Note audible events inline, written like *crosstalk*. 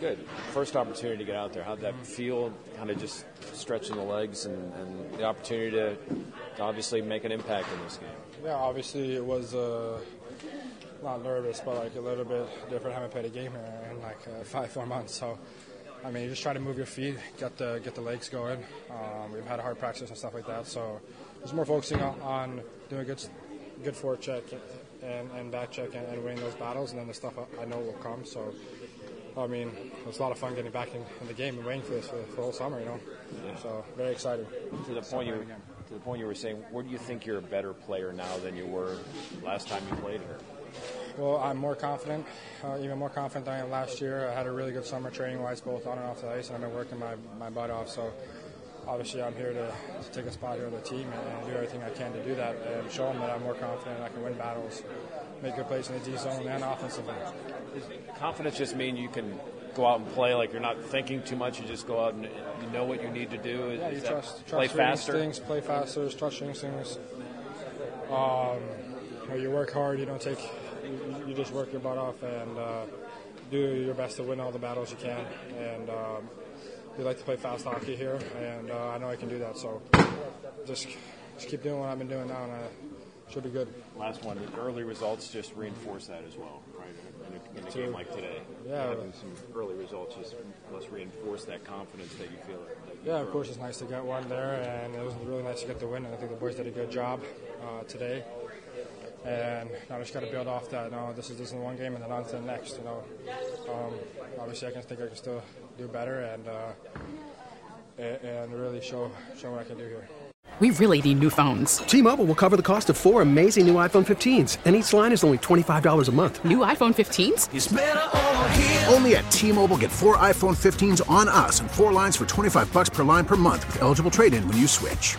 Good. First opportunity to get out there. How'd that feel? Kind of just stretching the legs and, and the opportunity to, obviously make an impact in this game. Yeah, obviously it was uh, not nervous, but like a little bit different. I haven't played a game in like uh, *laughs* five, four months. So, I mean, you just try to move your feet, get the get the legs going. Um, we've had a hard practice and stuff like that. So, just more focusing on, on doing good good forecheck and, and back check and, and winning those battles, and then the stuff I know will come. So, I mean, it was a lot of fun getting back in, in the game and waiting for this for, for the whole summer, you know. Yeah. So, very excited. To the point you to the point you were saying, where do you think you're a better player now than you were last time you played here? Well, I'm more confident, uh, even more confident than I am last year. I had a really good summer training wise, both on and off the ice, and I've been working my, my butt off. So, obviously, I'm here to, to take a spot here on the team and, and, do everything I can to do that and show them that I'm more confident I can win battles, make good plays in the D zone and offensively. Does confidence just mean you can go out and play like you're not thinking too much? You just go out and you know what you need to do. Yeah, you trust, trust play faster. instincts, play faster, trust your instincts. Um, you, know, you work hard. You don't take. You, you just work your butt off and uh, do your best to win all the battles you can. And um, we like to play fast hockey here, and uh, I know I can do that. So just just keep doing what I've been doing now, and I should be good. Last one. The early results just reinforce that as well, right? In a, in a game like today, yeah, having some early results just must reinforce that confidence that you feel. That you yeah, of course, it's nice to get one there, and it was really nice to get the win. And I think the boys did a good job uh, today. And now I just got to build off that. No, this is this is one game, and then on to the next. You know, obviously I can think I can still do better, and uh, and really show show what I can do here. We really need new phones. T-Mobile will cover the cost of four amazing new iPhone 15s, and each line is only $25 a month. New iPhone 15s? Only at T-Mobile get four iPhone 15s on us and four lines for 25 bucks per line per month with eligible trade-in when you switch.